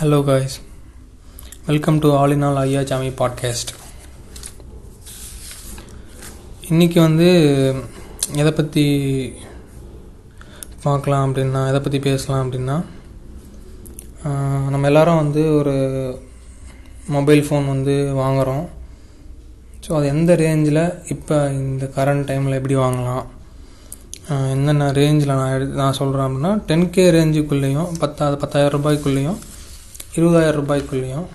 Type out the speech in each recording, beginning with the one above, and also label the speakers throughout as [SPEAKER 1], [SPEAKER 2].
[SPEAKER 1] Hello guys welcome to all in all Aiya Sami podcast இன்றைக்கி வந்து எதை பற்றி பார்க்கலாம் அப்படின்னா எதை பற்றி பேசலாம் அப்படின்னா நம்ம எல்லோரும் வந்து ஒரு மொபைல் ஃபோன் வந்து வாங்குகிறோம் ஸோ அது எந்த ரேஞ்சில் இப்போ இந்த கரண்ட் டைமில் எப்படி வாங்கலாம்? என்னென்ன ரேஞ்சில் நான் எடு நான் சொல்கிறேன் அப்படின்னா டென் கே ரேஞ்சுக்குள்ளேயும் பத்தா பத்தாயிரம் ரூபாய்க்குள்ளேயும் இருபதாயிரம் ரூபாய்க்குள்ளேயும்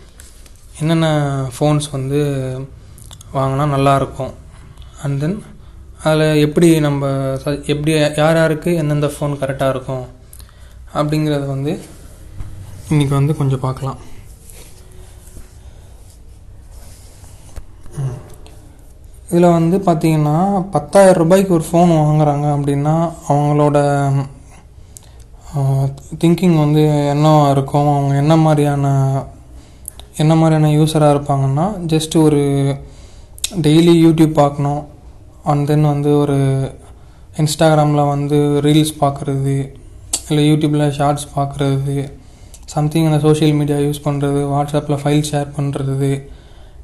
[SPEAKER 1] என்னென்ன ஃபோன்ஸ் வந்து வாங்கினா நல்லாயிருக்கும். அண்ட் தென் அதில் எப்படி நம்ம எப்படி யார் யாருக்கு எந்தெந்த ஃபோன் கரெக்டாக இருக்கும் அப்படிங்கிறத வந்து இன்றைக்கி வந்து கொஞ்சம் பார்க்கலாம். இதில் வந்து பார்த்தீங்கன்னா பத்தாயிரம் ரூபாய்க்கு ஒரு ஃபோன் வாங்குறாங்க அப்படின்னா அவங்களோட திங்கிங் வந்து என்னவா இருக்கும்? அவங்க என்ன மாதிரியான என்ன மாதிரியான யூஸராக இருப்பாங்கன்னா ஜஸ்ட் ஒரு டெய்லி யூடியூப் பார்க்கணும். அண்ட் தென் வந்து ஒரு இன்ஸ்டாகிராமில் வந்து ரீல்ஸ் பார்க்குறது இல்லை யூடியூப்பில் ஷார்ட்ஸ் பார்க்குறது சம்திங் அந்த சோஷியல் மீடியா யூஸ் பண்ணுறது வாட்ஸ்அப்பில் ஃபைல் ஷேர் பண்ணுறது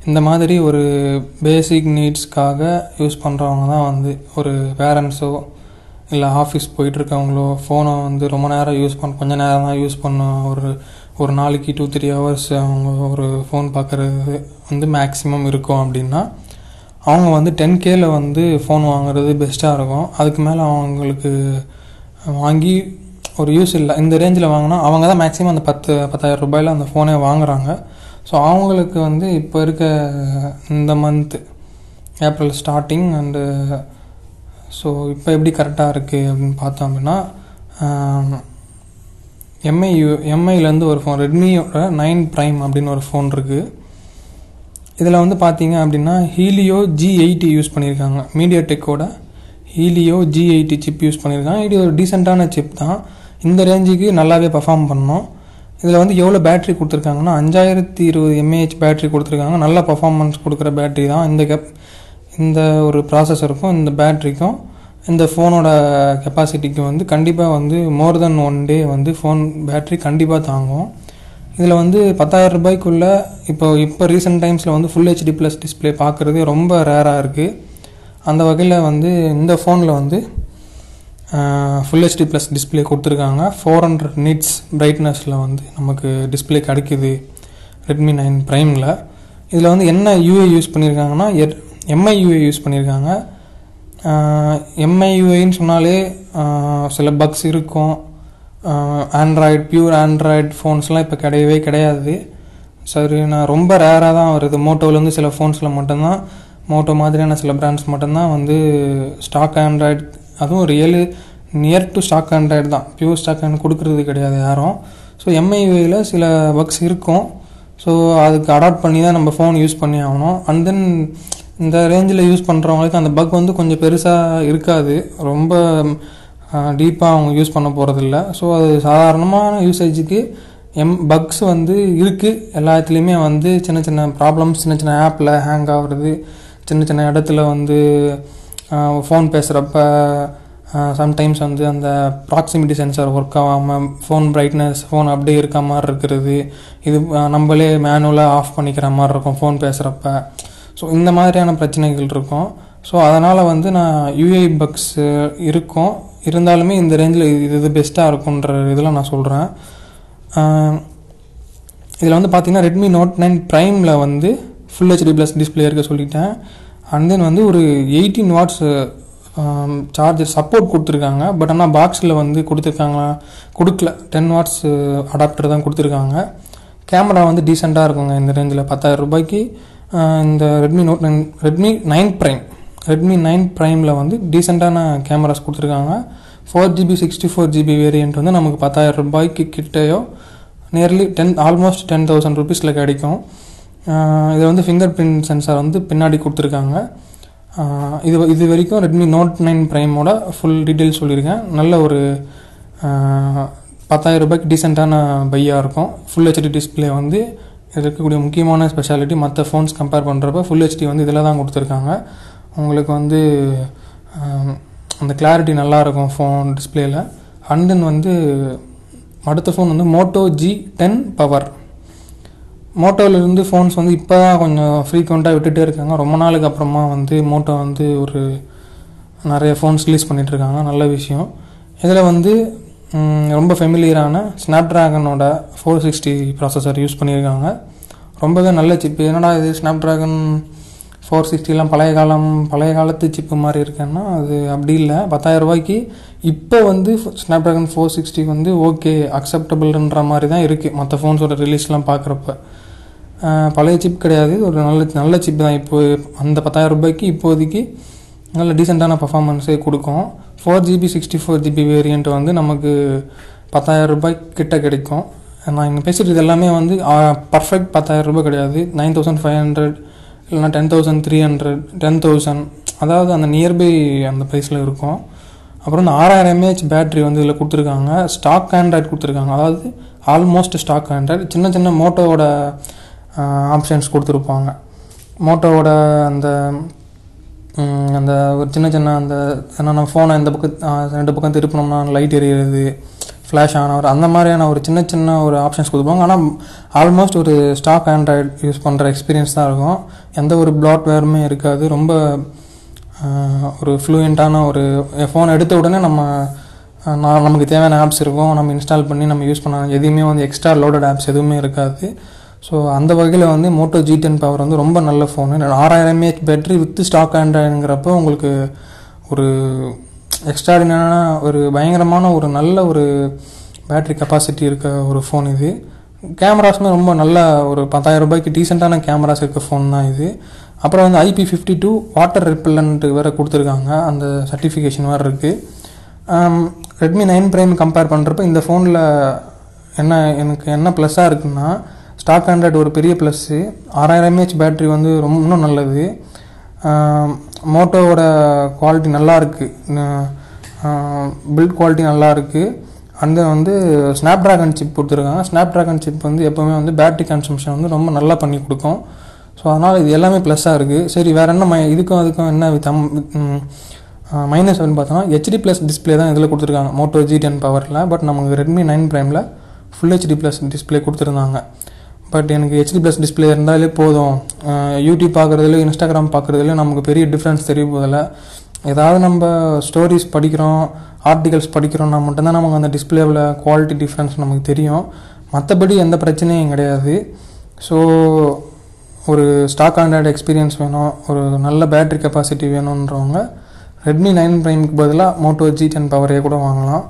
[SPEAKER 1] இந்த மாதிரி ஒரு பேசிக் நீட்ஸ்க்காக யூஸ் பண்ணுறவங்க தான் வந்து ஒரு பேரண்ட்ஸோ இல்லை ஆஃபீஸ் போயிட்டுருக்கவங்களோ ஃபோனை வந்து ரொம்ப நேரம் யூஸ் பண்ண கொஞ்ச நேரம் தான் யூஸ் பண்ண ஒரு ஒரு நாளைக்கு டூ த்ரீ ஹவர்ஸ் அவங்க ஒரு ஃபோன் பார்க்குறது வந்து மேக்ஸிமம் இருக்கும் அப்படின்னா அவங்க வந்து டென் கேல வந்து ஃபோன் வாங்குறது பெஸ்ட்டாக இருக்கும். அதுக்கு மேலே அவங்களுக்கு வாங்கி ஒரு யூஸ் இல்லை இந்த ரேஞ்சில் வாங்கினா அவங்க தான் மேக்ஸிமம் அந்த பத்து பத்தாயிரம் ரூபாயில் அந்த ஃபோனே வாங்குறாங்க. ஸோ அவங்களுக்கு வந்து இப்போ இருக்க இந்த month April starting and so இப்போ எப்படி கரெக்டாக இருக்குது அப்படின்னு பார்த்தோம் அப்படின்னா எம்ஐ எம்ஐலேருந்து ஒரு ஃபோன் ரெட்மியோட நைன் ப்ரைம் அப்படின்னு ஒரு ஃபோன் இருக்குது இதில் வந்து பார்த்தீங்க அப்படின்னா ஹீலியோ ஜி எயிட்டி யூஸ் பண்ணியிருக்காங்க media டெக்கோட Helio G eighty chip use பண்ணியிருக்காங்க இது ஒரு டீசெண்டான சிப் தான். இந்த ரேஞ்சுக்கு நல்லாவே பர்ஃபார்ம் பண்ணோம். இதில் வந்து எவ்வளோ பேட்ரி கொடுத்துருக்காங்கன்னா அஞ்சாயிரத்தி இருபது எம்ஏஹெச் பேட்ரி கொடுத்துருக்காங்க. நல்ல பர்ஃபார்மன்ஸ் கொடுக்குற பேட்ரி தான். இந்த கெப் இந்த ஒரு ப்ராசஸருக்கும் இந்த பேட்ரிக்கும் இந்த ஃபோனோட கெப்பாசிட்டிக்கு வந்து கண்டிப்பாக வந்து மோர் தென் ஒன் டே வந்து ஃபோன் பேட்ரி கண்டிப்பாக தாங்கும். இதில் வந்து பத்தாயிரம் ரூபாய்க்குள்ளே இப்போ இப்போ ரீசெண்ட் டைம்ஸில் வந்து ஃபுல் ஹெச்டி ப்ளஸ் டிஸ்பிளே பார்க்குறது ரொம்ப ரேராக இருக்குது அந்த வகையில் வந்து இந்த ஃபோனில் வந்து ஃபுல் ஹெச்டி ப்ளஸ் டிஸ்பிளே கொடுத்துருக்காங்க. ஃபோர் ஹண்ட்ரட் நிட்ஸ் பிரைட்னஸில் வந்து நமக்கு டிஸ்பிளே கிடைக்குது. ரெட்மி நைன் ப்ரைமில் இதில் வந்து என்ன யூஏ யூஸ் பண்ணியிருக்காங்கன்னா எம்ஐயூஏ யூஸ் பண்ணியிருக்காங்க. எம்ஐயூஏன்னு சொன்னாலே சில பக்ஸ் இருக்கும். ஆண்ட்ராய்டு பியூர் ஆண்ட்ராய்டு ஃபோன்ஸ்லாம் இப்போ கிடையவே கிடையாது. சரி நான் ரொம்ப ரேராக தான் வருது. மோட்டோவிலேருந்து சில ஃபோன்ஸில் மட்டும்தான். மோட்டோ மாதிரியான சில பிராண்ட்ஸ் மட்டும்தான் வந்து ஸ்டாக் ஆண்ட்ராய்டு அதுவும் really near to stock Android தான். பியூர் ஸ்டாக் ஆண்ட் கொடுக்குறது கிடையாது யாரும். ஸோ எம்ஐயூவில் சில பக்ஸ் இருக்கும். ஸோ அதுக்கு அடாப்ட் பண்ணி தான் நம்ம ஃபோன் யூஸ் பண்ணி ஆகணும். அண்ட் தென் இந்த ரேஞ்சில் யூஸ் பண்ணுறவங்களுக்கு அந்த பக் வந்து கொஞ்சம் பெருசாக இருக்காது. ரொம்ப டீப்பாக அவங்க யூஸ் பண்ண போகிறதில்ல ஸோ அது சாதாரணமான யூசேஜுக்கு எம் பக்ஸ் வந்து இருக்குது எல்லாத்துலேயுமே வந்து சின்ன சின்ன ப்ராப்ளம்ஸ் சின்ன சின்ன ஆப்பில் ஹேங் ஆகுறது. சின்ன சின்ன இடத்துல வந்து ஃபோன் பேசுகிறப்ப சம்டைம்ஸ் வந்து அந்த ப்ராக்சிமிட்டி சென்சார் ஒர்க் ஆகாமல் ஃபோன் பிரைட்னஸ் ஃபோன் அப்படியே இருக்க மாதிரி இருக்கிறது. இது நம்மளே மேனுவலாக ஆஃப் பண்ணிக்கிற மாதிரி இருக்கும் ஃபோன் பேசுகிறப்ப ஸோ இந்த மாதிரியான பிரச்சனைகள் இருக்கும். ஸோ அதனால் வந்து நான் யூஐ பக்ஸ் இருக்கும். இருந்தாலுமே இந்த ரேஞ்சில் இது இது பெஸ்ட்டாக இருக்குன்ற இதில் நான் சொல்கிறேன் இதில் வந்து பார்த்திங்கன்னா ரெட்மி நோட் நைன் ப்ரைமில் வந்து ஃபுல் ஹெச்டி ப்ளஸ் டிஸ்பிளே இருக்க சொல்லிட்டேன். அண்ட் தென் வந்து ஒரு எயிட்டீன் வாட்ஸ் சார்ஜர் சப்போர்ட் கொடுத்துருக்காங்க. பட் ஆனால் பாக்ஸில் வந்து கொடுத்துருக்காங்களா? கொடுக்கல. டென் வாட்ஸ் அடாப்டர் தான் கொடுத்துருக்காங்க. கேமரா வந்து டீசெண்டாக இருக்குங்க இந்த ரேஞ்சில் பத்தாயிரம் ரூபாய்க்கு. இந்த Redmi Note nine Redmi nine Prime Redmi nine ப்ரைமில் வந்து டீசெண்டான கேமராஸ் கொடுத்துருக்காங்க. Four GB sixty four GB variant வந்து நமக்கு பத்தாயிரம் ரூபாய்க்கு கிட்டேயோ nearly ten almost ten thousand ருபீஸில் கிடைக்கும். இது வந்து ஃபிங்கர் பிரிண்ட் சென்சார் வந்து பின்னாடி கொடுத்துருக்காங்க. இது இது வரைக்கும் ரெட்மி நோட் நைன் ப்ரைமோட ஃபுல் டீட்டெயில் சொல்லியிருக்கேன். நல்ல ஒரு பத்தாயிரம் ரூபாய்க்கு டீசெண்டான பையாக இருக்கும். ஃபுல் ஹெச்டி டிஸ்பிளே வந்து இருக்கக்கூடிய முக்கியமான ஸ்பெஷாலிட்டி மற்ற ஃபோன்ஸ் கம்பேர் பண்ணுறப்ப ஃபுல் ஹெச்டி வந்து இதில் தான் கொடுத்துருக்காங்க. உங்களுக்கு வந்து அந்த கிளாரிட்டி நல்லாயிருக்கும் ஃபோன் டிஸ்பிளேயில் அண்ட் தென் வந்து அடுத்த ஃபோன் வந்து மோட்டோ ஜி டென் பவர் மோட்டோவிலேருந்து ஃபோன்ஸ் வந்து இப்போ தான் கொஞ்சம் ஃப்ரீக்வெண்ட்டாக விட்டுட்டே இருக்காங்க. ரொம்ப நாளுக்கு அப்புறமா வந்து மோட்டோ வந்து ஒரு நிறைய ஃபோன்ஸ் ரிலீஸ் பண்ணிகிட்ருக்காங்க நல்ல விஷயம். இதில் வந்து ரொம்ப ஃபெமிலியரான ஸ்னாப்ட்ராகனோட ஃபோர் சிக்ஸ்டி ப்ராசஸர் யூஸ் பண்ணியிருக்காங்க. ரொம்பவே நல்ல சிப்பு என்னடா இது ஸ்னாப்ட்ராகன் ஃபோர் சிக்ஸ்டிலாம் பழைய காலம் பழைய காலத்து சிப்பு மாதிரி இருக்கேன்னா அது அப்படி இல்லை. பத்தாயிரம் ரூபாய்க்கு இப்போ வந்து ஸ்னாப்ட்ராகன் ஃபோர் சிக்ஸ்டி வந்து ஓகே அக்செப்டபிள்ன்ற மாதிரி தான் இருக்குது மற்ற ஃபோன்ஸோட ரிலீஸ்லாம் பார்க்குறப்ப பழைய சிப் கிடையாது. ஒரு நல்ல நல்ல சிப் தான். இப்போ அந்த பத்தாயிரம் ரூபாய்க்கு இப்போதைக்கு நல்ல டீசெண்டான பர்ஃபாமன்ஸே கொடுக்கும். Four GB sixty four GB variant வந்து நமக்கு பத்தாயிரம் ரூபாய் கிட்ட கிடைக்கும். நான் இங்கே பேசிட்டு இது எல்லாமே வந்து பர்ஃபெக்ட் பத்தாயிரம் ரூபாய் கிடையாது. நைன் தௌசண்ட் ஃபைவ் ஹண்ட்ரட் இல்லைனா ten thousand three hundred ten thousand அதாவது அந்த நியர்பை அந்த ப்ரைஸில் இருக்கும். அப்புறம் இந்த ஆறாயிரம் எம்ஏஹெச் பேட்ரி வந்து இதில் கொடுத்துருக்காங்க. ஸ்டாக் ஆண்ட்ராய்ட் கொடுத்துருக்காங்க. அதாவது ஆல்மோஸ்ட் ஸ்டாக் ஆண்ட்ராய்ட் சின்ன சின்ன மோட்டோவோட ஆப்ஷன்ஸ் கொடுத்துருப்பாங்க. மோட்டோவோட அந்த அந்த ஒரு சின்ன சின்ன அந்த என்னென்ன ஃபோனை இந்த பக்கம் ரெண்டு பக்கம் திருப்பினோம்னா லைட் எரியிறது. ஃப்ளாஷ் ஆனவர் அந்த மாதிரியான ஒரு சின்ன சின்ன ஒரு ஆப்ஷன்ஸ் கொடுப்பாங்க. ஆனால் ஆல்மோஸ்ட் ஒரு ஸ்டாக் ஆண்ட்ராய்டு யூஸ் பண்ணுற எக்ஸ்பீரியன்ஸ் தான் இருக்கும். எந்த ஒரு பிளாட்வேருமே இருக்காது. ரொம்ப ஒரு ஃப்ளூயண்ட்டான ஒரு ஃபோன் எடுத்த உடனே நம்ம நான் நமக்கு தேவையான ஆப்ஸ் இருக்கும். நம்ம இன்ஸ்டால் பண்ணி நம்ம யூஸ் பண்ண எதுவுமே வந்து எக்ஸ்ட்ரா லோடட் ஆப்ஸ் எதுவுமே இருக்காது. ஸோ அந்த வகையில் வந்து மோட்டோ ஜி டென் பவர் வந்து ரொம்ப நல்ல ஃபோனு ஆறாயிரம் எம்ஏஹெச் பேட்டரி வித் ஸ்டாக் ஆண்ட்ராய்டுங்கிறப்போ உங்களுக்கு ஒரு எக்ஸ்ட்ராடினரான ஒரு பயங்கரமான ஒரு நல்ல ஒரு பேட்ரி கெப்பாசிட்டி இருக்க ஒரு ஃபோன் இது. கேமராஸுமே ரொம்ப நல்ல ஒரு பத்தாயிரம் ரூபாய்க்கு டீசெண்டான கேமராஸ் இருக்க ஃபோன் தான் இது. அப்புறம் வந்து IP fifty two water repellent வேறு கொடுத்துருக்காங்க. அந்த சர்டிஃபிகேஷன் வேறு இருக்குது ரெட்மி நைன் ப்ரைம் கம்பேர் பண்ணுறப்ப இந்த ஃபோனில் என்ன எனக்கு என்ன ப்ளஸ்ஸாக இருக்குன்னா ஸ்டாக் ஆண்ட்ராய்டு ஒரு பெரிய ப்ளஸ்ஸு ஆறாயிரம் எம்ஏஹெச் பேட்டரி வந்து ரொம்ப இன்னும் நல்லது. மோட்டோவோட குவாலிட்டி நல்லா இருக்குது பில்ட் குவாலிட்டி நல்லா இருக்குது அந்த வந்து ஸ்னாப் ட்ராகன் சிப் கொடுத்துருக்காங்க. ஸ்னாப் ட்ராகன் சிப் வந்து எப்போவுமே வந்து பேட்டரி கன்சம்ஷன் வந்து ரொம்ப நல்லா பண்ணி கொடுக்கும். ஸோ அதனால் இது எல்லாமே ப்ளஸ்ஸாக இருக்குது சரி வேறு என்ன மை இதுக்கும் அதுக்கும் என்ன தம் மைனஸ் வந்து பார்த்தோன்னா ஹெச்டி ப்ளஸ் டிஸ்பிளே தான் இதில் கொடுத்துருக்காங்க. மோட்டோ ஜி டென் பவரில் பட் நமக்கு ரெட்மி நைன் ப்ரைமில் ஃபுல் ஹெச்டி ப்ளஸ் டிஸ்பிளே கொடுத்துருந்தாங்க. பட் எனக்கு ஹெச்டி ப்ளஸ் டிஸ்பிளே இருந்தாலே போதும். யூடியூப் பார்க்குறதுலையும் இன்ஸ்டாகிராம் பார்க்குறதுல நமக்கு பெரிய டிஃப்ரென்ஸ் தெரிய போதில்ல ஏதாவது நம்ம ஸ்டோரிஸ் படிக்கிறோம் ஆர்டிகல்ஸ் படிக்கிறோம்னா மட்டும்தான் நமக்கு அந்த டிஸ்பிளேவில் குவாலிட்டி டிஃப்ரென்ஸ் நமக்கு தெரியும். மற்றபடி எந்த பிரச்சனையும் கிடையாது. ஸோ ஒரு ஸ்டாக் ஆண்ட்ராய்டு எக்ஸ்பீரியன்ஸ் வேணும் ஒரு நல்ல பேட்ரி கெப்பாசிட்டி வேணுன்றவங்க ரெட்மி நைன் ப்ரைமுக்கு பதிலாக மோட்டோ ஜி டென் பவரே கூட வாங்கலாம்.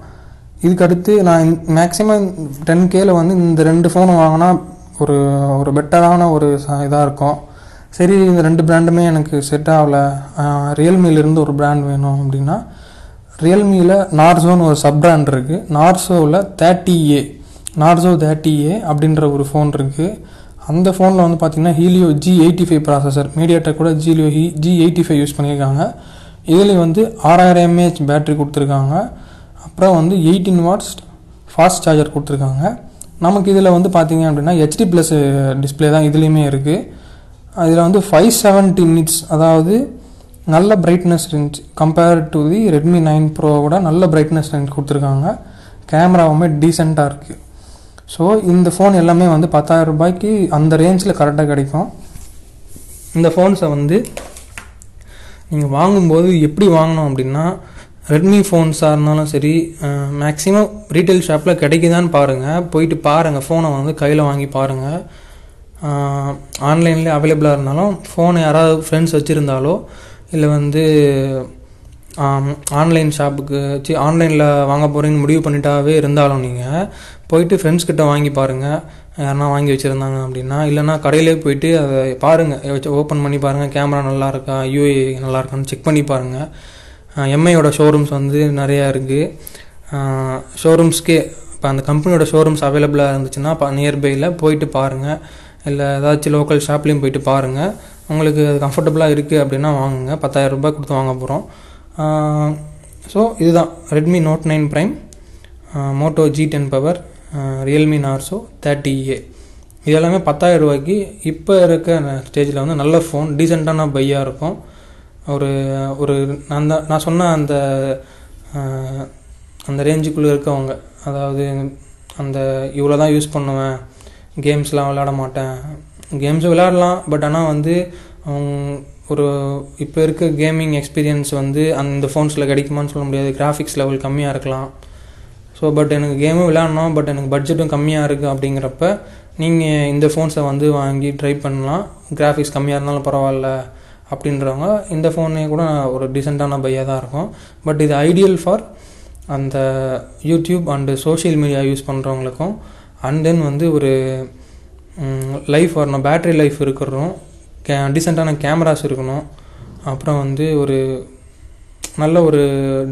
[SPEAKER 1] இதுக்கடுத்து நான் மேக்ஸிமம் டென் கேல வந்து இந்த ரெண்டு ஃபோனை வாங்கினா ஒரு ஒரு பெட்டரான ஒரு இதாக இருக்கும். சரி இந்த ரெண்டு பிராண்டுமே எனக்கு செட் ஆகலை. ரியல்மிலேருந்து ஒரு பிராண்ட் வேணும் அப்படின்னா ரியல்மியில் நார்சோன்னு ஒரு சப் பிராண்ட் இருக்குது நார்சோவில் thirty A Narzo thirty A அப்படின்ற ஒரு ஃபோன் இருக்குது அந்த ஃபோனில் வந்து பார்த்திங்கன்னா Helio G eighty five processor MediaTek கூட ஜிலியோ ஹி ஜி எயிட்டி ஃபைவ் யூஸ் பண்ணியிருக்காங்க. இதுலேயும் வந்து ஆறாயிரம் எம்ஏஹெச் பேட்ரி கொடுத்துருக்காங்க. அப்புறம் வந்து எயிட்டீன் வாட்ஸ் ஃபாஸ்ட் சார்ஜர் கொடுத்துருக்காங்க. நமக்கு இதில் வந்து பார்த்தீங்க அப்படின்னா ஹெச்டி ப்ளஸ் டிஸ்பிளே தான் இதுலேயுமே இருக்குது அதில் வந்து ஃபைவ் செவன்ட்டி நிட்ஸ் அதாவது நல்ல brightness range compare to the Redmi nine ப்ரோவோட நல்ல பிரைட்னஸ் ரேஞ்ச் கொடுத்துருக்காங்க. கேமராவுமே டீசெண்டாக இருக்குது ஸோ இந்த ஃபோன் எல்லாமே வந்து பத்தாயிரம் ரூபாய்க்கு அந்த ரேஞ்சில் கரெக்டாக கிடைக்கும். இந்த ஃபோன்ஸை வந்து நீங்கள் வாங்கும்போது எப்படி வாங்கணும் அப்படின்னா ரெட்மி ஃபோன்ஸாக இருந்தாலும் சரி மேக்ஸிமம் ரீட்டைல் ஷாப்பில் கிடைக்குதான்னு பாருங்கள் போயிட்டு பாருங்கள் ஃபோனை வந்து கையில் வாங்கி பாருங்கள் ஆன்லைன்லேயே அவைலபிளாக இருந்தாலும் ஃபோனை யாராவது ஃப்ரெண்ட்ஸ் வச்சுருந்தாலோ இல்லை வந்து ஆன்லைன் ஷாப்புக்கு சி ஆன்லைனில் வாங்க போகிறீங்கன்னு முடிவு பண்ணிட்டாவே இருந்தாலும் நீங்கள் போயிட்டு ஃப்ரெண்ட்ஸ் கிட்ட வாங்கி பாருங்கள் யாருனா வாங்கி வச்சுருந்தாங்க அப்படின்னா இல்லைனா கடையிலே போயிட்டு அதை பாருங்கள் வச்சு ஓப்பன் பண்ணி பாருங்கள் கேமரா நல்லா இருக்கா? யூஏ நல்லா இருக்கான்னு செக் பண்ணி பாருங்கள் எம்ஐயோட ஷோரூம்ஸ் வந்து நிறையா இருக்குது ஷோரூம்ஸ்க்கே இப்போ அந்த கம்பெனியோட ஷோரூம்ஸ் அவைலபிளாக இருந்துச்சுன்னா இப்போ நியர்பையில் போயிட்டு பாருங்கள் இல்லை ஏதாச்சும் லோக்கல் ஷாப்லேயும் போயிட்டு பாருங்கள் உங்களுக்கு அது கம்ஃபர்டபுளாக இருக்குது அப்படின்னா வாங்குங்க. பத்தாயிரம் ரூபாய் கொடுத்து வாங்க போகிறோம் ஸோ இதுதான். Redmi Note nine Prime Moto G ten Power Realme Narzo thirty A இது எல்லாமே பத்தாயிரம் ரூபாய்க்கு இப்போ இருக்க ஸ்டேஜில் வந்து நல்ல ஃபோன் டீசெண்டான பையாக இருக்கும். ஒரு ஒரு அந்த நான் சொன்ன அந்த அந்த ரேஞ்சுக்குள்ளே இருக்கவங்க அதாவது அந்த இவ்வளோ தான் யூஸ் பண்ணுவேன் கேம்ஸ்லாம் விளையாட மாட்டேன். கேம்ஸ் விளையாடலாம் பட் ஆனால் வந்து அவங்க ஒரு இப்போ இருக்க கேமிங் எக்ஸ்பீரியன்ஸ் வந்து அந்த ஃபோன்ஸில் கிடைக்குமான்னு சொல்ல முடியாது. கிராஃபிக்ஸ் லெவல் கம்மியாக இருக்கலாம். ஸோ பட் எனக்கு கேமும் விளையாடணும் பட் எனக்கு பட்ஜெட்டும் கம்மியாக இருக்குது அப்படிங்கிறப்ப நீங்கள் இந்த ஃபோன்ஸை வந்து வாங்கி ட்ரை பண்ணலாம். கிராஃபிக்ஸ் கம்மியாக இருந்தாலும் பரவாயில்ல. அப்படின்றவங்க இந்த ஃபோனே கூட ஒரு டீசெண்டான பையாக தான் இருக்கும். பட் இது ஐடியல் ஃபார் அந்த YouTube and social media use பண்ணுறவங்களுக்கும் and then வந்து ஒரு லைஃப் வரணும் பேட்ரி லைஃப் இருக்கிறோம் கே டீசெண்டான கேமராஸ் இருக்கணும். அப்புறம் வந்து ஒரு நல்ல ஒரு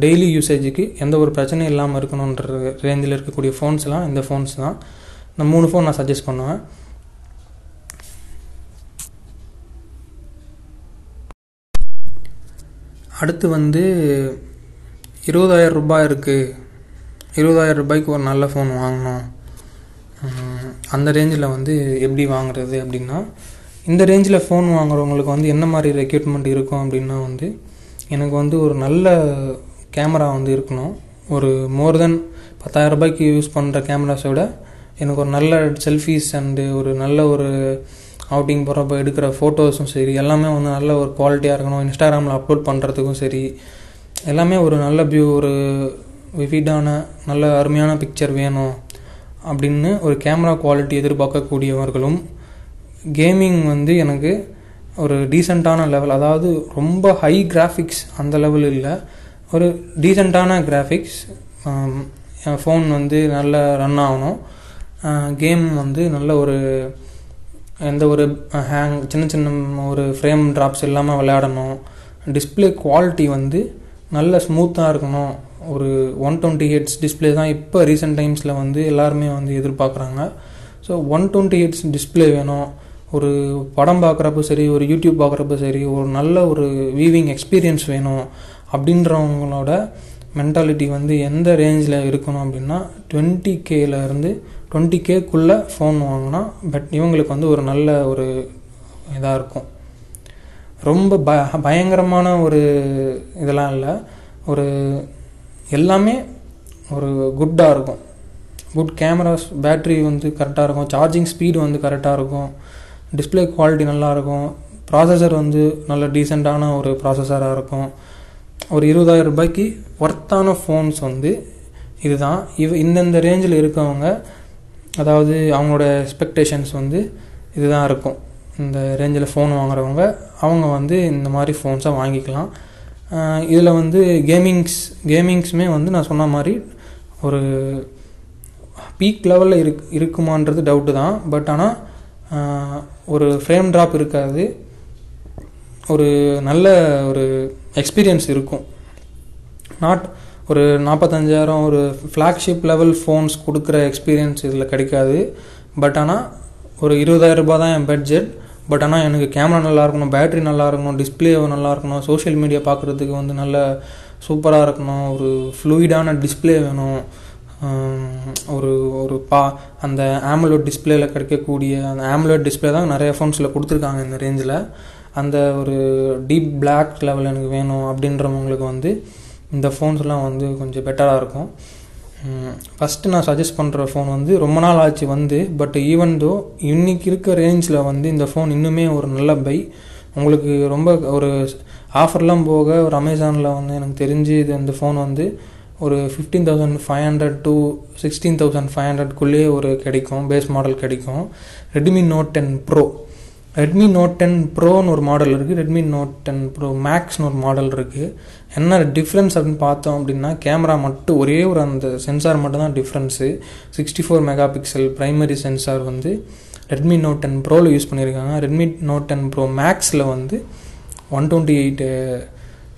[SPEAKER 1] டெய்லி யூசேஜுக்கு எந்த ஒரு பிரச்சனையும் இல்லாமல் இருக்கணுன்ற ரேஞ்சில் இருக்கக்கூடிய ஃபோன்ஸ்லாம் இந்த ஃபோன்ஸ் தான் இந்த மூணு ஃபோன் நான் சஜஸ்ட் பண்ணுவேன். அடுத்து வந்து இருபதாயிரம் ரூபாய் இருக்குது இருபதாயிரம் ரூபாய்க்கு ஒரு நல்ல ஃபோன் வாங்கினோம் அந்த ரேஞ்சில் வந்து எப்படி வாங்குறது அப்படின்னா இந்த ரேஞ்சில் ஃபோன் வாங்குறவங்களுக்கு வந்து என்ன மாதிரி ரெக்யூட்மெண்ட் இருக்கும் அப்படின்னா வந்து எனக்கு வந்து ஒரு நல்ல கேமரா வந்து இருக்கணும். ஒரு மோர் தென் பத்தாயிரம் ரூபாய்க்கு யூஸ் பண்ணுற கேமராஸை விட எனக்கு ஒரு நல்ல செல்ஃபீஸ் அண்டு ஒரு நல்ல ஒரு அவுட்டிங் போகிறப்ப எடுக்கிற ஃபோட்டோஸும் சரி எல்லாமே வந்து நல்ல ஒரு குவாலிட்டியாக இருக்கணும். இன்ஸ்டாகிராமில் அப்லோட் பண்ணுறதுக்கும் சரி எல்லாமே ஒரு நல்ல வியூ ஒரு விவிடான நல்ல அருமையான பிக்சர் வேணும் அப்படின்னு ஒரு கேமரா குவாலிட்டி எதிர்பார்க்கக்கூடியவர்களும் கேமிங் வந்து எனக்கு ஒரு டீசெண்டான லெவல் அதாவது ரொம்ப ஹை கிராஃபிக்ஸ் அந்த லெவல் இல்லை. ஒரு டீசெண்டான கிராஃபிக்ஸ் என் ஃபோன் வந்து நல்ல ரன் ஆகணும். கேம் வந்து நல்ல ஒரு எந்த ஒரு ஹேங் சின்ன சின்ன ஒரு ஃப்ரேம் ட்ராப்ஸ் இல்லாமல் விளையாடணும். டிஸ்பிளே குவாலிட்டி வந்து நல்ல ஸ்மூத்தாக இருக்கணும். ஒரு ஒன் டுவெண்ட்டி ஹெட்ஸ் டிஸ்பிளே தான் இப்போ ரீசெண்ட் டைம்ஸில் வந்து எல்லாருமே வந்து எதிர்பார்க்குறாங்க. So one twenty hertz display வேணும். ஒரு படம் பார்க்குறப்ப சரி ஒரு யூடியூப் பார்க்குறப்ப சரி ஒரு நல்ல ஒரு வீவிங் எக்ஸ்பீரியன்ஸ் வேணும். அப்படின்றவங்களோட மென்டாலிட்டி வந்து எந்த ரேஞ்சில் இருக்கணும் அப்படின்னா டுவெண்ட்டி கேலேருந்து டுவெண்ட்டி கேக்குள்ளே ஃபோன் வாங்கினா பட் இவங்களுக்கு வந்து ஒரு நல்ல ஒரு இதாக இருக்கும். ரொம்ப ப பயங்கரமான ஒரு இதெல்லாம் இல்லை. ஒரு எல்லாமே ஒரு குட்டாக இருக்கும். குட் கேமராஸ் பேட்ரி வந்து கரெக்டாக இருக்கும். சார்ஜிங் ஸ்பீடு வந்து கரெக்டாக இருக்கும். டிஸ்பிளே குவாலிட்டி நல்லாயிருக்கும் ப்ராசஸர் வந்து நல்ல டீசெண்டான ஒரு ப்ராசஸராக இருக்கும். ஒரு இருபதாயிரம் ரூபாய்க்கு ஒர்த்தான ஃபோன்ஸ் வந்து இதுதான். இவ இந்தந்த ரேஞ்சில் இருக்கவங்க அதாவது அவங்களோட எக்ஸ்பெக்டேஷன்ஸ் வந்து இதுதான் இருக்கும். இந்த ரேஞ்சில் ஃபோன் வாங்குறவங்க அவங்க வந்து இந்த மாதிரி ஃபோன்ஸை வாங்கிக்கலாம். இதில் வந்து கேமிங்ஸ் கேமிங்ஸுமே வந்து நான் சொன்ன மாதிரி ஒரு பீக் லெவலில் இருக் இருக்குமான்றது டவுட்டு தான். பட் ஆனால் ஒரு ஃப்ரேம் ட்ராப் இருக்காது. ஒரு நல்ல ஒரு எக்ஸ்பீரியன்ஸ் இருக்கும். நாட் ஒரு நாற்பத்தஞ்சாயிரம் ஒரு ஃப்ளாக்ஷிப் லெவல் ஃபோன்ஸ் கொடுக்குற எக்ஸ்பீரியன்ஸ் இதில் கிடைக்காது. பட் ஆனால் ஒரு இருபதாயிரம் ரூபாய் தான் என் பட்ஜெட் பட் ஆனால் எனக்கு கேமரா நல்லா இருக்கணும் பேட்டரி நல்லா இருக்கணும் டிஸ்பிளே நல்லா இருக்கணும் சோஷியல் மீடியா பார்க்குறதுக்கு வந்து நல்ல சூப்பராக இருக்கணும் ஒரு ஃப்ளூயிடான டிஸ்பிளே வேணும். ஒரு ஒரு பா அந்த ஆம்லோட் டிஸ்பிளேல கிடைக்கக்கூடிய அந்த ஆம்லோட் டிஸ்பிளே தான் நிறைய ஃபோன்ஸில் கொடுத்துருக்காங்க இந்த ரேஞ்சில் அந்த ஒரு டீப் பிளாக் லெவல் எனக்கு வேணும் அப்படின்றவங்களுக்கு வந்து இந்த ஃபோன்ஸ்லாம் வந்து கொஞ்சம் பெட்டராக இருக்கும். ஃபஸ்ட்டு நான் சஜஸ்ட் பண்ணுற ஃபோன் வந்து ரொம்ப நாள் ஆச்சு வந்து பட் ஈவன் தோ இன்றைக்கி இருக்க ரேஞ்சில் வந்து இந்த ஃபோன் இன்னுமே ஒரு நல்ல பை உங்களுக்கு ரொம்ப ஒரு ஆஃபர்லாம் போக ஒரு அமேசானில் வந்து எனக்கு தெரிஞ்சு இது இந்த ஃபோன் வந்து ஒரு fifteen thousand five hundred to sixteen thousand five ஹண்ட்ரட்குள்ளேயே ஒரு கிடைக்கும் பேஸ் மாடல் கிடைக்கும். Redmi Note ten Pro Redmi Note ten ப்ரோன்னு ஒரு மாடல் இருக்குது ரெட்மி நோட் டென் ப்ரோ மேக்ஸ்னு ஒரு மாடல் இருக்குது என்ன டிஃப்ரென்ஸ் அப்படின்னு பார்த்தோம் அப்படின்னா கேமரா மட்டும் ஒரே ஒரு அந்த சென்சார் மட்டும் தான் difference sixty four megapixel primary sensor வந்து ரெட்மி நோட் டென் ப்ரோவில் யூஸ் பண்ணியிருக்காங்க ரெட்மி நோட் டென் ப்ரோ மேக்ஸில் வந்து one twenty eight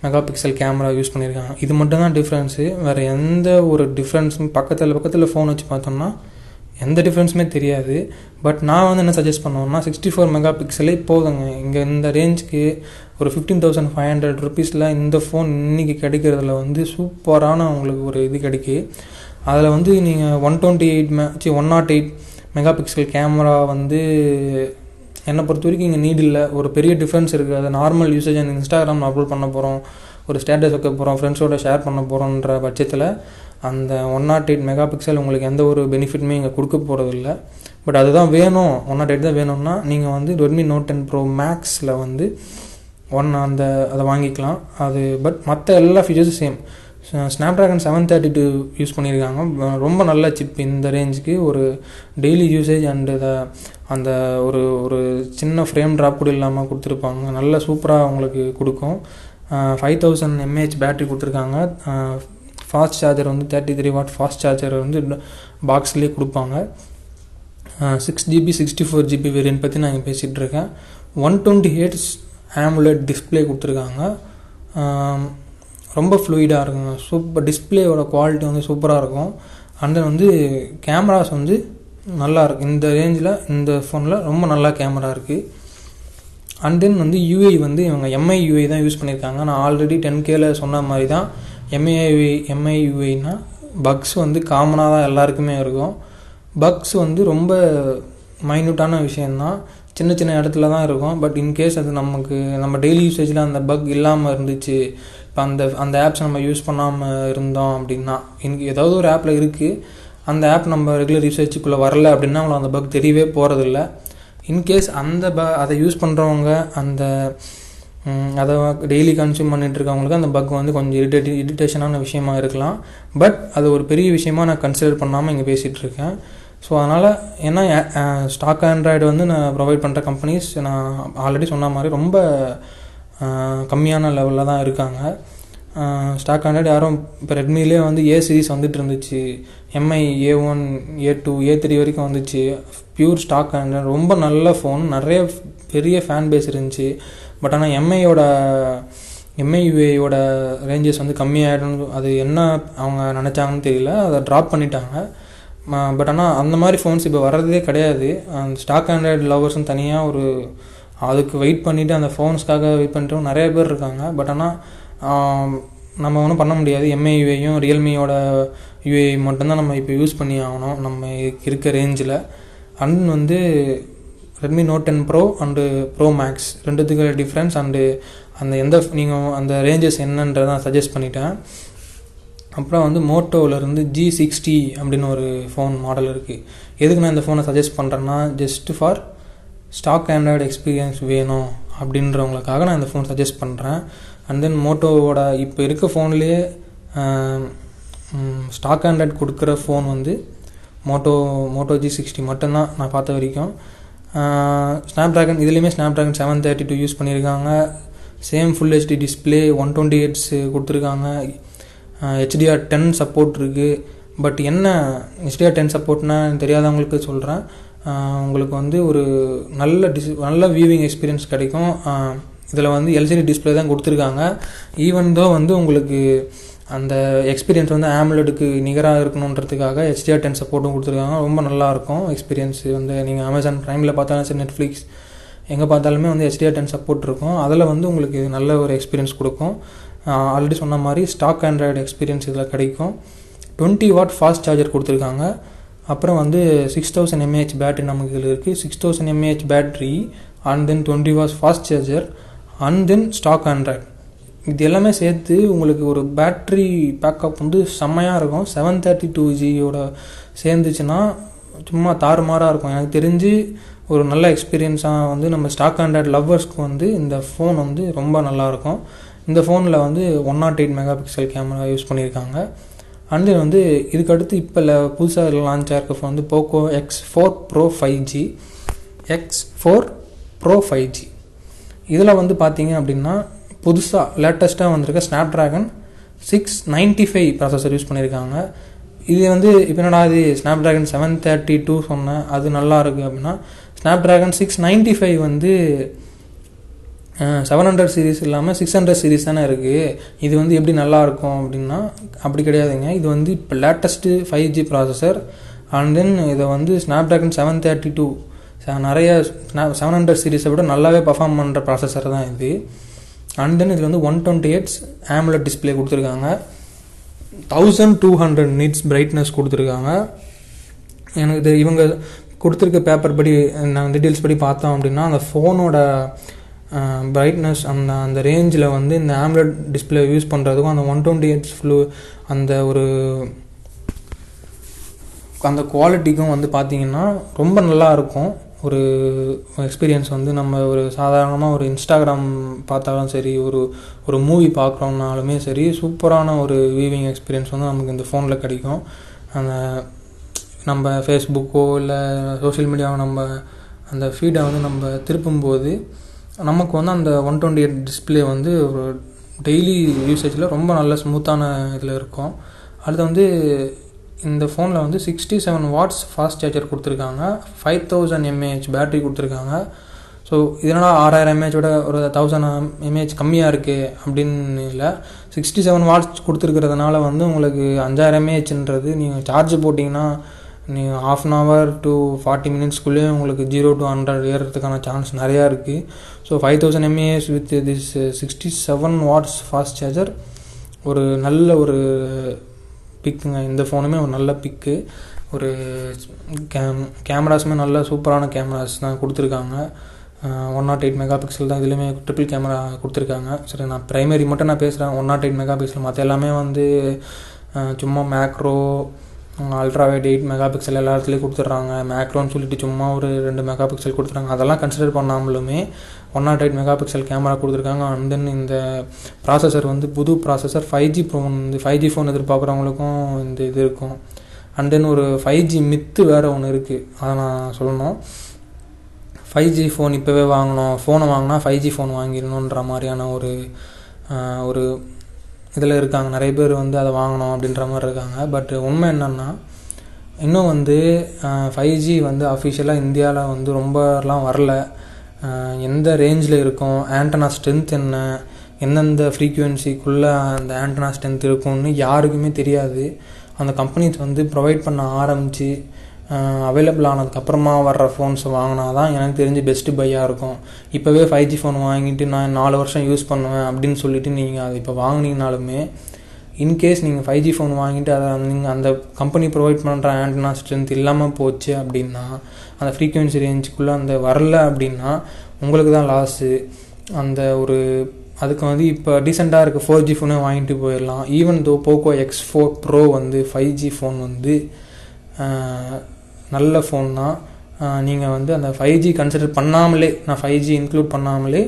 [SPEAKER 1] megapixel camera use பண்ணியிருக்காங்க. இது மட்டும் தான் டிஃப்ரென்ஸு வேறு எந்த ஒரு டிஃப்ரென்ஸும் பக்கத்தில் பக்கத்தில் ஃபோன் வச்சு பார்த்தோம்னா எந்த டிஃப்ரென்ஸுமே தெரியாது. பட் நான் வந்து என்ன சஜஸ்ட் பண்ணுவேன்னா சிக்ஸ்டி ஃபோர் மெகா பிக்சலே போதுங்க. இங்கே இந்த ரேஞ்சுக்கு ஒரு ஃபிஃப்டீன் தௌசண்ட் ஃபைவ் ஹண்ட்ரட் ருபீஸில் இந்த ஃபோன் இன்றைக்கி கிடைக்கிறதுல வந்து சூப்பரான உங்களுக்கு ஒரு இது கிடைக்கு. அதில் வந்து நீங்கள் ஒன் டுவெண்ட்டி எயிட் மே C one naught eight megapixel camera வந்து என்னை பொறுத்த வரைக்கும் இங்கே நீட் இல்லை. ஒரு பெரிய டிஃப்ரென்ஸ் இருக்குது அது நார்மல் யூசேஜ் அந்த இன்ஸ்டாகிராம் அப்லோட் பண்ண போகிறோம் ஒரு ஸ்டேட்டஸ் வைக்க போகிறோம் ஃப்ரெண்ட்ஸோட ஷேர் பண்ண போகிறோன்ற பட்சத்தில் அந்த one not eight mega pixel உங்களுக்கு எந்த ஒரு பெனிஃபிட்டுமே இங்கே கொடுக்க போகிறதில்ல பட் அதுதான் வேணும். ஒன் நாட் எயிட் தான் வேணும்னா நீங்கள் வந்து ரெட்மி நோட் டென் ப்ரோ மேக்ஸில் வந்து ஒன் அந்த அதை வாங்கிக்கலாம். அது பட் மற்ற எல்லா ஃபீச்சர்ஸும் same Snapdragon seven thirty two use பண்ணியிருக்காங்க ரொம்ப நல்ல சிப் இந்த ரேஞ்சுக்கு ஒரு டெய்லி யூசேஜ் அண்டு அந்த ஒரு ஒரு சின்ன ஃப்ரேம் ட்ராப் கூட இல்லாமல் கொடுத்துருப்பாங்க. நல்ல சூப்பராக உங்களுக்கு கொடுக்கும். ஃபைவ் தௌசண்ட் எம்ஏஹெச் பேட்டரி கொடுத்துருக்காங்க. ஃபாஸ்ட் சார்ஜர் வந்து thirty three watt fast charger வந்து பாக்ஸ்லேயே கொடுப்பாங்க. Six GB sixty four GB variant பற்றி நான் இங்கே பேசிகிட்டு இருக்கேன். One twenty hertz AMOLED display கொடுத்துருக்காங்க ரொம்ப ஃப்ளூயிடாக இருக்குங்க. சூப்பர் டிஸ்பிளேயோட குவாலிட்டி வந்து சூப்பராக இருக்கும். அண்ட் தென் வந்து கேமராஸ் வந்து நல்லா இருக்குது இந்த ரேஞ்சில் இந்த ஃபோனில் ரொம்ப நல்லா கேமரா இருக்குது அண்ட் தென் வந்து யூஐ வந்து இவங்க எம்ஐ யூஐ தான் யூஸ் பண்ணியிருக்காங்க நான் ஆல்ரெடி டென் கேல சொன்ன மாதிரி தான். எம்ஐவி எம்ஐ பக்ஸ் வந்து காமனாக தான் எல்லாருக்குமே இருக்கும். பக்ஸ் வந்து ரொம்ப மைன்யூட்டான விஷயந்தான் சின்ன சின்ன இடத்துல தான் இருக்கும். பட் இன்கேஸ் அது நமக்கு நம்ம டெய்லி யூசேஜில் அந்த பக் இல்லாமல் இருந்துச்சு இப்போ அந்த அந்த ஆப்ஸ் நம்ம யூஸ் பண்ணாமல் இருந்தோம் அப்படின்னா இன் ஏதாவது ஒரு ஆப்பில் இருக்குது அந்த ஆப் நம்ம ரெகுலர் யூசேஜுக்குள்ளே வரல அப்படின்னா அவங்களுக்கு அந்த பக் தெரியவே போகிறதில்ல இன்கேஸ் அந்த ப அதை யூஸ் பண்ணுறவங்க அந்த அதை டெய்லி கன்சியூம் பண்ணிட்டு இருக்கவங்களுக்கு அந்த பக் வந்து கொஞ்சம் இரிட்டேட் இரிட்டேஷனான விஷயமா இருக்கலாம். பட் அது ஒரு பெரிய விஷயமா நான் கன்சிடர் பண்ணாமல் இங்கே பேசிகிட்டு இருக்கேன் ஸோ அதனால் ஏன்னா ஸ்டாக் ஆண்ட்ராய்டு வந்து நான் ப்ரொவைட் பண்ணுற கம்பெனிஸ் நான் ஆல்ரெடி சொன்ன மாதிரி ரொம்ப கம்மியான லெவலில் தான் இருக்காங்க. ஸ்டாக் ஆண்ட்ராய்டு யாரும் இப்போ ரெட்மிலே வந்து ஏ சீரிஸ் வந்துட்டு இருந்துச்சு. Mi A one A two A three வரைக்கும் வந்துச்சு. ப்யூர் ஸ்டாக் ஆண்ட்ராய்டு ரொம்ப நல்ல ஃபோன் நிறைய பெரிய ஃபேன் பேஸ் இருந்துச்சு. பட் ஆனால் எம்ஐயோட எம்ஐயுஏயோட ரேஞ்சஸ் வந்து கம்மியாகிடும் அது என்ன அவங்க நினச்சாங்கன்னு தெரியல. அதை ட்ராப் பண்ணிட்டாங்க. பட் ஆனால் அந்த மாதிரி ஃபோன்ஸ் இப்போ வர்றதே கிடையாது. அந்த ஸ்டாக் ஆண்ட்ராய்டு லவர்ஸ்னு தனியாக ஒரு அதுக்கு வெயிட் பண்ணிவிட்டு அந்த ஃபோன்ஸ்க்காக வெயிட் பண்ணிட்டு நிறைய பேர் இருக்காங்க. பட் ஆனால் நம்ம ஒன்றும் பண்ண முடியாது. எம்ஐயுஏயும் ரியல்மியோட யூஏ மட்டும்தான் நம்ம இப்போ யூஸ் பண்ணி ஆகணும். நம்ம இருக்க ரேஞ்சில் அண்ட் வந்து Redmi Note ten Pro and Pro Max ரெண்டுத்துக்கு டிஃப்ரென்ஸ் அண்டு அந்த எந்த நீங்கள் அந்த ரேஞ்சஸ் என்னன்றதை நான் சஜஸ்ட் பண்ணிட்டேன். அப்புறம் வந்து மோட்டோவிலேருந்து ஜி சிக்ஸ்டி அப்படின்னு ஒரு ஃபோன் மாடல் இருக்குது எதுக்கு நான் இந்த ஃபோனை சஜஸ்ட் பண்ணுறேன்னா just for stock Android experience வேணும் அப்படின்றவங்களுக்காக நான் இந்த ஃபோன் சஜஸ்ட் பண்ணுறேன் அண்ட் தென் மோட்டோவோட இப்போ இருக்க ஃபோன்லேயே ஸ்டாக் ஆண்ட்ராய்டு கொடுக்குற ஃபோன் வந்து மோட்டோ மோட்டோ ஜி சிக்ஸ்டி மட்டும்தான் நான் பார்த்த வரைக்கும். ஸ்னாப் ட்ராகன் இதுலேயுமே Snapdragon seven thirty two use பண்ணியிருக்காங்க same full HD display one twenty hertz கொடுத்துருக்காங்க ஹெச்டிஆர் டென் சப்போர்ட் இருக்குது பட் என்ன ஹெச்டிஆர் டென் சப்போர்ட்னா தெரியாதவங்களுக்கு சொல்கிறேன் உங்களுக்கு வந்து ஒரு நல்ல டிஸ் நல்ல வியூவிங் எக்ஸ்பீரியன்ஸ் கிடைக்கும். இதில் வந்து எல்சிடி டிஸ்பிளே தான் கொடுத்துருக்காங்க. ஈவன் தோ வந்து உங்களுக்கு அந்த எக்ஸ்பீரியன்ஸ் வந்து ஆம்லெட்டுக்கு நிகராக இருக்கணுன்றதுக்காக ஹெச்டிஆர் டென் சப்போர்ட்டும் கொடுத்துருக்காங்க. ரொம்ப நல்லாயிருக்கும் எக்ஸ்பீரியன்ஸ் வந்து. நீங்கள் அமேசான் ப்ரைமில் பார்த்தாலும் சரி நெட்ஃப்ளிக்ஸ் எங்கே பார்த்தாலுமே வந்து ஹெச்டிஆர் டென் சப்போர்ட் இருக்கும். அதில் வந்து உங்களுக்கு நல்ல ஒரு எக்ஸ்பீரியன்ஸ் கொடுக்கும். ஆல்ரெடி சொன்ன மாதிரி ஸ்டாக் ஆண்ட்ராய்டு எக்ஸ்பீரியன்ஸ் இதில் கிடைக்கும். டுவெண்ட்டி வாட் ஃபாஸ்ட் சார்ஜர் கொடுத்துருக்காங்க. அப்புறம் வந்து சிக்ஸ் தௌசண்ட் எம்ஏஹெச் பேட்டரி நமக்கு இதில் இருக்குது six thousand mAh battery and then twenty watts fast charger and then stock Android இது எல்லாமே சேர்த்து உங்களுக்கு ஒரு பேட்ரி பேக்கப் வந்து செம்மையாக இருக்கும். செவன் தேர்ட்டி டூ ஜியோட சேர்ந்துச்சுன்னா சும்மா தாறுமாறாக இருக்கும். எனக்கு தெரிஞ்சு ஒரு நல்ல எக்ஸ்பீரியன்ஸாக வந்து நம்ம ஸ்டாக் ஹண்ட்ரட் லவ்வர்ஸ்க்கு வந்து இந்த ஃபோன் வந்து ரொம்ப நல்லாயிருக்கும் இந்த ஃபோனில் வந்து one naught eight megapixel camera use பண்ணியிருக்காங்க அண்ட் வந்து இதுக்கு அடுத்து இப்போ புதுசாக லான்ச் ஆகிருக்க ஃபோன் வந்து Poco X four Pro five G X four Pro five G இதில் வந்து பார்த்தீங்க அப்படின்னா புதுசாக லேட்டஸ்ட்டாக வந்திருக்க Snapdragon six ninety five processor use பண்ணியிருக்காங்க. இது வந்து இப்போ என்னடா இது Snapdragon seven thirty two சொன்னேன் அது நல்லா இருக்குது அப்படின்னா Snapdragon six ninety five வந்து செவன் ஹண்ட்ரட் சீரிஸ் இல்லாமல் சிக்ஸ் ஹண்ட்ரட் சீரிஸ் தானே இருக்குது இது வந்து எப்படி நல்லா இருக்கும் அப்படின்னா அப்படி கிடையாதுங்க. இது வந்து இப்போ latest five G processor and then இதை வந்து Snapdragon seven thirty two நிறைய செவன் ஹண்ட்ரட் சீரிஸை விட நல்லாவே பர்ஃபார்ம் பண்ணுற ப்ராசஸர் தான் இது. அண்ட் தென் இதில் வந்து one twenty hertz AMOLED display கொடுத்துருக்காங்க thousand two hundred nits brightness கொடுத்துருக்காங்க. எனக்கு இது இவங்க கொடுத்துருக்க பேப்பர் படி நாங்கள் டீட்டெயில்ஸ் படி பார்த்தோம் அப்படின்னா அந்த ஃபோனோட பிரைட்னஸ் அந்த அந்த ரேஞ்சில் வந்து இந்த ஆம்லெட் டிஸ்பிளே யூஸ் பண்ணுறதுக்கும் அந்த ஒன் டுவெண்ட்டி எயிட்ஸ் ஃப்ளூ அந்த ஒரு அந்த குவாலிட்டிக்கும் வந்து பார்த்திங்கன்னா ரொம்ப நல்லா இருக்கும். ஒரு எக்ஸ்பீரியன்ஸ் வந்து நம்ம ஒரு சாதாரணமாக ஒரு இன்ஸ்டாகிராம் பார்த்தாலும் சரி ஒரு ஒரு மூவி பார்க்குறோம்னாலுமே சரி சூப்பரான ஒரு வியூவிங் எக்ஸ்பீரியன்ஸ் வந்து நமக்கு இந்த ஃபோனில் கிடைக்கும். அந்த நம்ம ஃபேஸ்புக்கோ இல்லை சோஷியல் மீடியாவை நம்ம அந்த ஃபீடை வந்து நம்ம திருப்பும்போது நமக்கு வந்து அந்த ஒன் டுவெண்ட்டி எயிட் டிஸ்பிளே வந்து ஒரு டெய்லி யூசேஜில் ரொம்ப நல்ல ஸ்மூத்தான இதில் இருக்கும். அடுத்து வந்து இந்த ஃபோனில் வந்து sixty seven watts fast charger கொடுத்துருக்காங்க. ஃபைவ் தௌசண்ட் எம்ஏஹெச் பேட்டரி கொடுத்துருக்காங்க. ஸோ இதனால் ஆறாயிரம் எம்ஏஹெச்சோட ஒரு தௌசண்ட் எம்ஏஹெச் கம்மியாக இருக்குது அப்படின்னு இல்லை. சிக்ஸ்டி செவன் வாட்ஸ் கொடுத்துருக்கிறதுனால வந்து உங்களுக்கு அஞ்சாயிரம் எம்ஏஹெச்ன்றது நீங்கள் சார்ஜ் போட்டிங்கன்னா நீங்கள் half an hour to forty மினிட்ஸ்க்குள்ளேயே உங்களுக்கு ஜீரோ டு ஹண்ட்ரட் ஏறுறதுக்கான சான்ஸ் நிறையா இருக்குது so five thousand mAh with this sixty seven watts fast charger ஒரு நல்ல ஒரு பிக்குங்க. இந்த ஃபோனுமே ஒரு நல்ல பிக்கு. ஒரு கேம் கேமராஸுமே நல்ல சூப்பரான கேமராஸ் தான் கொடுத்துருக்காங்க. One not eight mega pixel தான் இதுலேயுமே ட்ரிபிள் கேமரா கொடுத்துருக்காங்க. சரி நான் ப்ரைமரி மட்டும் நான் பேசுகிறேன் one not eight mega pixel மற்ற எல்லாமே வந்து சும்மா macro ultra wide eight megapixel எல்லா இடத்துலையும் கொடுத்துட்றாங்க. மேக்ரோன்னு சொல்லிட்டு சும்மா ஒரு ரெண்டு மெகா பிக்சல் கொடுத்துறாங்க அதெல்லாம் consider பண்ணாமலுமே one naught eight megapixel camera கொடுத்துருக்காங்க. அண்ட் தென் இந்த ப்ராசஸர் வந்து புது ப்ராசஸர் ஃபைவ் ஜி ஃபோன் வந்து ஃபைவ் ஜி ஃபோன் எதிர்பார்க்குறவங்களுக்கும் இந்த இது இருக்கும். அண்ட் தென் ஒரு ஃபைவ் ஜி மித்து வேறு ஒன்று இருக்குது அதை நான் சொல்லணும். ஃபைவ் ஜி ஃபோன் இப்போவே வாங்கணும். ஃபோனை வாங்கினா ஃபைவ் ஜி ஃபோன் வாங்கிடணுன்ற மாதிரியான ஒரு ஒரு இதில் இருக்காங்க. நிறைய பேர் வந்து அதை வாங்கணும் அப்படின்ற மாதிரி இருக்காங்க. பட் உண்மை என்னென்னா இன்னும் வந்து ஃபைவ் ஜி வந்து அஃபிஷியலாக இந்தியாவில் வந்து ரொம்பலாம் வரல. எந்த ரேஞ்சில் இருக்கும்? ஆண்டனா ஸ்ட்ரென்த் என்ன? எந்தெந்த ஃப்ரீக்குவென்சிக்குள்ளே அந்த ஆண்டனா ஸ்ட்ரென்த் இருக்கும்னு யாருக்குமே தெரியாது. அந்த கம்பெனிஸ் வந்து ப்ரொவைட் பண்ண ஆரம்பித்து அவைலபிள் ஆனதுக்கப்புறமா வர்ற ஃபோன்ஸ் வாங்கினா தான் எனக்கு தெரிஞ்சு பெஸ்ட்டு பையாக இருக்கும். இப்போவே ஃபைவ் ஜி ஃபோன் வாங்கிட்டு நான் நாலு வருஷம் யூஸ் பண்ணுவேன் அப்படின்னு சொல்லிட்டு நீங்கள் அதை இப்போ வாங்கினீங்கனாலுமே இன்கேஸ் நீங்கள் ஃபைவ் ஜி ஃபோன் வாங்கிட்டு அதை நீங்கள் அந்த கம்பெனி ப்ரொவைட் பண்ணுற ஆண்டனா ஸ்ட்ரென்த் இல்லாமல் போச்சு அப்படின்னா அந்த ஃப்ரீக்குவென்சி ரேஞ்சுக்குள்ளே அந்த வரல அப்படின்னா உங்களுக்கு தான் லாஸு அந்த ஒரு அதுக்கு வந்து இப்போ டீசெண்டாக இருக்க ஃபோர் ஜி ஃபோனே வாங்கிட்டு போயிடலாம். Even though Poco X four Pro வந்து ஃபைவ் ஜி ஃபோன் வந்து நல்ல ஃபோன் தான். நீங்கள் வந்து அந்த ஃபைவ் ஜி கன்சிடர் பண்ணாமலே நான் ஃபைவ் ஜி இன்க்ளூட் பண்ணாமலே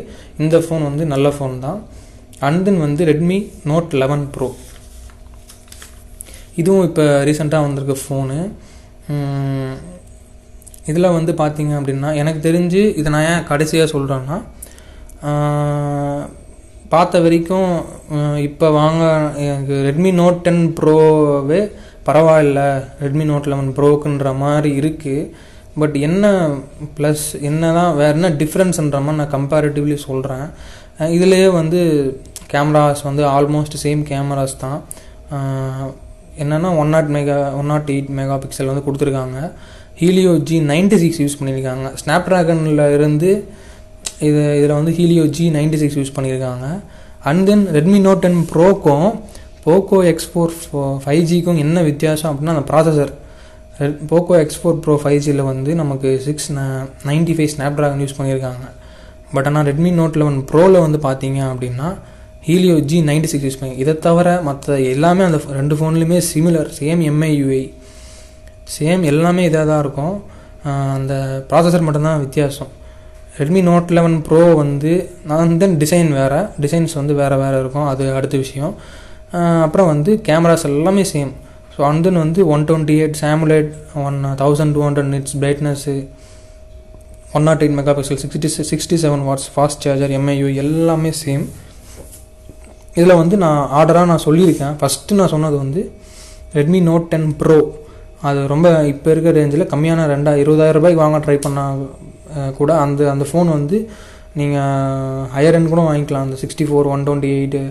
[SPEAKER 1] இந்த ஃபோன் வந்து நல்ல ஃபோன் தான். அண்ட் தென் வந்து ரெட்மி நோட் லெவன் ப்ரோ இதுவும் இப்போ ரீசெண்டாக வந்திருக்க ஃபோனு இதில் வந்து பார்த்தீங்க அப்படின்னா எனக்கு தெரிஞ்சு இதை நான் ஏன் கடைசியாக சொல்கிறேன்னா பார்த்த வரைக்கும் இப்போ வாங்க எனக்கு ரெட்மி நோட் டென் ப்ரோவே பரவாயில்ல. ரெட்மி நோட் லெவன் ப்ரோக்குன்ற மாதிரி இருக்குது பட் என்ன ப்ளஸ் என்ன தான் வேறு என்ன டிஃப்ரென்ஸ்ன்ற மாதிரி நான் கம்பேரிட்டிவ்லி சொல்கிறேன் இதுலேயே வந்து கேமராஸ் வந்து ஆல்மோஸ்ட் சேம் கேமராஸ் தான். என்னென்னா one naught mega one naught eight megapixel வந்து கொடுத்துருக்காங்க. Helio G ninety six use பண்ணியிருக்காங்க. ஸ்னாப் ட்ராகனில் இருந்து இது இதில் வந்து Helio G ninety six use பண்ணியிருக்காங்க. And then Redmi Note ten ப்ரோக்கும் Poco X four five ஜிக்கும் என்ன வித்தியாசம் அப்படின்னா அந்த processor Poco X four Pro five ஜியில் வந்து நமக்கு six ninety five Snapdragon use பண்ணியிருக்காங்க. பட் ஆனால் ரெட்மி நோட் லெவன் ப்ரோவில் வந்து பார்த்தீங்க அப்படின்னா Helio G ninety six use பண்ணி இதை தவிர மற்ற எல்லாமே அந்த ரெண்டு ஃபோன்லேயுமே சிமிலர் சேம் எம்ஐயுஐ சேம் எல்லாமே இதாக தான் இருக்கும். அந்த ப்ராசஸர் மட்டும்தான் வித்தியாசம். ரெட்மி நோட் லெவன் ப்ரோ வந்து நான் தென் டிசைன் வேறு. டிசைன்ஸ் வந்து வேறு வேறு இருக்கும். அது அடுத்த விஷயம். அப்புறம் வந்து கேமராஸ் எல்லாமே சேம் ஸோ அண்ட் தென் வந்து one twenty eight AMOLED one thousand two hundred nits brightness one naught eight megapixel sixty sixty seven watts fast charger MIUI எல்லாமே சேம் இதில் வந்து நான் ஆர்டராக நான் சொல்லியிருக்கேன். ஃபஸ்ட்டு நான் சொன்னது வந்து ரெட்மி நோட் டென் ப்ரோ அது ரொம்ப இப்போ இருக்கிற ரேஞ்சில் கம்மியான ரெண்டா இருபதாயிரம் ரூபாய்க்கு வாங்க ட்ரை பண்ணால் கூட அந்த அந்த ஃபோன் வந்து நீங்கள் ஹையர் எண்ட் கூட வாங்கிக்கலாம். அந்த sixty four one twenty eight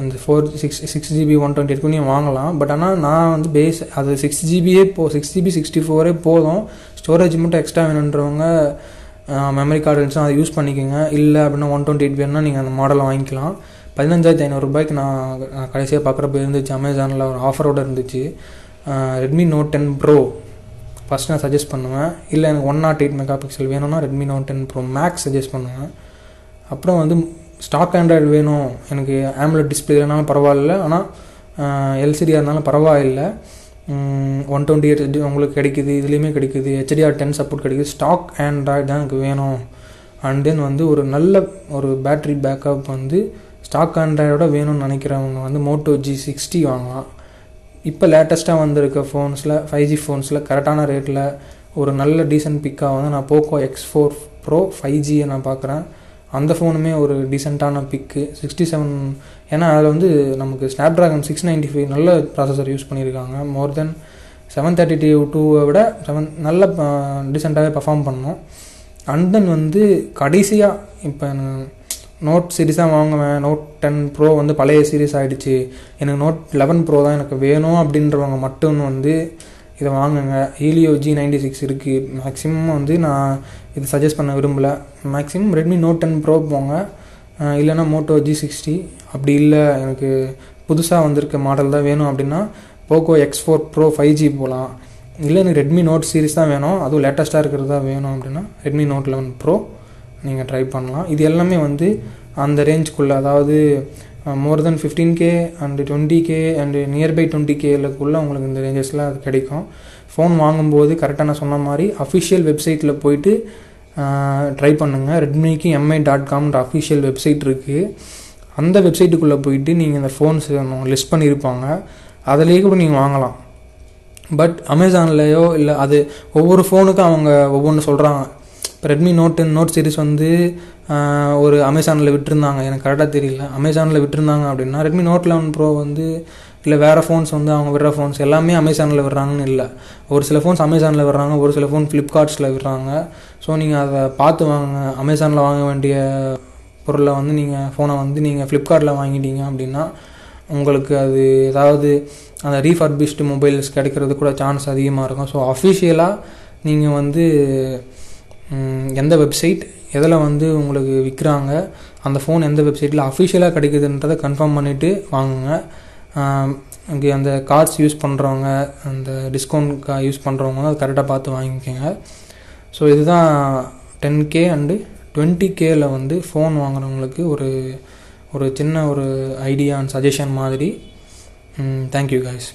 [SPEAKER 1] அந்த four six six GB one twenty eight நீங்கள் வாங்கலாம். பட் ஆனால் நான் வந்து பேஸ் அது சிக்ஸ் ஜிபியே போ சிக்ஸ் ஜிபி சிக்ஸ்டி ஃபோரே போதும். ஸ்டோரேஜ் மட்டும் எக்ஸ்ட்ரா வேணுன்றவங்க மெமரி கார்டு இருந்துச்சுன்னா அதை யூஸ் பண்ணிக்கோங்க. இல்லை அப்படின்னா ஒன் டுவெண்ட்டி எயிட் வேணுன்னா நீங்கள் அந்த மாடலை வாங்கிக்கலாம். பதினஞ்சாயிரத்தி ஐநூறுரூபாய்க்கு நான் கடைசியாக பார்க்குறப்ப இருந்துச்சு. அமேசானில் ஒரு ஆஃபரோடு இருந்துச்சு. Redmi Note ten Pro first நான் சஜஸ்ட் பண்ணுவேன். இல்லை எனக்கு one not eight mega pixel வேணும்னா Redmi Note ten Pro Max suggest பண்ணுவேன். அப்புறம் வந்து ஸ்டாக் ஆண்ட்ராய்டு வேணும். எனக்கு ஆம்லெட் டிஸ்பிளே இல்லைனாலும் பரவாயில்ல. ஆனால் எல்சிடியாக இருந்தாலும் பரவாயில்லை. ஒன் டுவெண்ட்டி எயிட் உங்களுக்கு கிடைக்குது இதுலேயுமே கிடைக்குது. ஹெச்டிஆர் டென் சப்போர்ட் கிடைக்குது. ஸ்டாக் ஆண்ட்ராய்டு தான் எனக்கு வேணும். அண்ட் தென் வந்து ஒரு நல்ல ஒரு பேட்ரி பேக்கப் வந்து ஸ்டாக் ஆண்ட்ராய்டோட வேணும்னு நினைக்கிறவங்க வந்து மோட்டோ ஜி சிக்ஸ்டி வாங்கலாம். இப்போ லேட்டஸ்ட்டாக வந்திருக்க ஃபோன்ஸில் ஃபைவ் ஜி ஃபோன்ஸில் கரெக்டான ரேட்டில் ஒரு நல்ல டீசெண்ட் பிக்காக வந்து நான் Poco X four Pro five ஜியை நான் பார்க்குறேன் அந்த ஃபோனுமே ஒரு டீசெண்டான பிக்கு சிக்ஸ்டி செவன் ஏன்னா அதில் வந்து நமக்கு Snapdragon six ninety five நல்ல ப்ராசஸர் யூஸ் பண்ணியிருக்காங்க more than seven thirty two டூவை விட செவன் நல்ல டீசெண்டாகவே பர்ஃபார்ம் பண்ணோம். அண்ட் தென் வந்து கடைசியாக இப்போ நோட் சீரிஸாக வாங்குவேன். நோட் டென் ப்ரோ வந்து பழைய சீரிஸ் ஆகிடுச்சு எனக்கு நோட் லெவன் ப்ரோ தான் எனக்கு வேணும் அப்படின்றவங்க மட்டும் வந்து இதை வாங்குங்க. ஹீலியோ ஜி நைன்டி சிக்ஸ் இருக்குது மேக்ஸிமம் வந்து நான் இது சஜஸ்ட் பண்ண விரும்பலை. Maximum Redmi Note ten Pro போங்க. இல்லைனா மோட்டோ ஜி சிக்ஸ்டி அப்படி இல்லை எனக்கு புதுசாக வந்திருக்க மாடல் தான் வேணும் அப்படின்னா Poco X four Pro five G போகலாம் இல்லை எனக்கு ரெட்மி நோட் சீரிஸ் தான் வேணும். அதுவும் லேட்டஸ்ட்டாக இருக்கிறது தான் வேணும் அப்படின்னா ரெட்மி நோட் லெவன் ப்ரோ நீங்கள் ட்ரை பண்ணலாம். இது எல்லாமே வந்து அந்த ரேஞ்சுக்குள்ளே அதாவது more than fifteen K and twenty K and nearby twenty கேலுக்குள்ளே உங்களுக்கு இந்த ரேஞ்சஸ்லாம் அது கிடைக்கும். ஃபோன் வாங்கும்போது கரெக்டாக நான் சொன்ன மாதிரி அஃபிஷியல் வெப்சைட்டில் போயிட்டு ட்ரை பண்ணுங்கள் ரெட்மிக்கு எம்ஐ டாட் காம்ன்ற அஃபிஷியல் வெப்சைட் இருக்குது அந்த வெப்சைட்டுக்குள்ளே போயிட்டு நீங்கள் இந்த ஃபோன்ஸ் லிஸ்ட் பண்ணியிருப்பாங்க அதிலேயே கூட நீங்கள் வாங்கலாம். பட் அமேசான்லேயோ இல்லை அது ஒவ்வொரு ஃபோனுக்கும் அவங்க ஒவ்வொன்று சொல்கிறாங்க ரெட்மி நோட் நோட் சீரிஸ் வந்து ஒரு அமேசானில் விட்டுருந்தாங்க. எனக்கு கரெக்டாக தெரியல. அமேசானில் விட்டுருந்தாங்க அப்படின்னா ரெட்மி நோட் லெவன் ப்ரோ வந்து இல்லை வேறு ஃபோன்ஸ் வந்து அவங்க விடுற ஃபோன்ஸ் எல்லாமே அமேசானில் விடுறாங்கன்னு இல்லை. ஒரு சில ஃபோன்ஸ் அமேசானில் விடுறாங்க ஒரு சில ஃபோன் ஃப்ளிப்கார்ட்ஸில் விடுறாங்க. ஸோ நீங்கள் அதை பார்த்து வாங்க அமேசானில் வாங்க வேண்டிய பொருளை வந்து நீங்கள் ஃபோனை வந்து நீங்கள் ஃப்ளிப்கார்ட்டில் வாங்கிட்டீங்க அப்படின்னா உங்களுக்கு அது ஏதாவது அந்த ரீஃபர்பிஷ்டு மொபைல்ஸ் கிடைக்கிறது கூட சான்ஸ் அதிகமாக இருக்கும். ஸோ அஃபிஷியலாக நீங்கள் வந்து எந்த வெப்சைட் எதில் வந்து உங்களுக்கு விற்கிறாங்க அந்த ஃபோன் எந்த வெப்சைட்டில் அஃபிஷியலாக கிடைக்குதுன்றதை கன்ஃபார்ம் பண்ணிவிட்டு வாங்குங்க. இங்கே அந்த கார்ட்ஸ் யூஸ் பண்ணுறவங்க அந்த டிஸ்கவுண்ட் யூஸ் பண்ணுறவங்க அதை கரெக்டாக பார்த்து வாங்கிக்கோங்க. ஸோ இதுதான் டென் கே அண்டு டுவெண்ட்டி கேயில் வந்து ஃபோன் வாங்குறவங்களுக்கு ஒரு ஒரு சின்ன ஒரு ஐடியா அண்ட் சஜஷன் மாதிரி. Thank you guys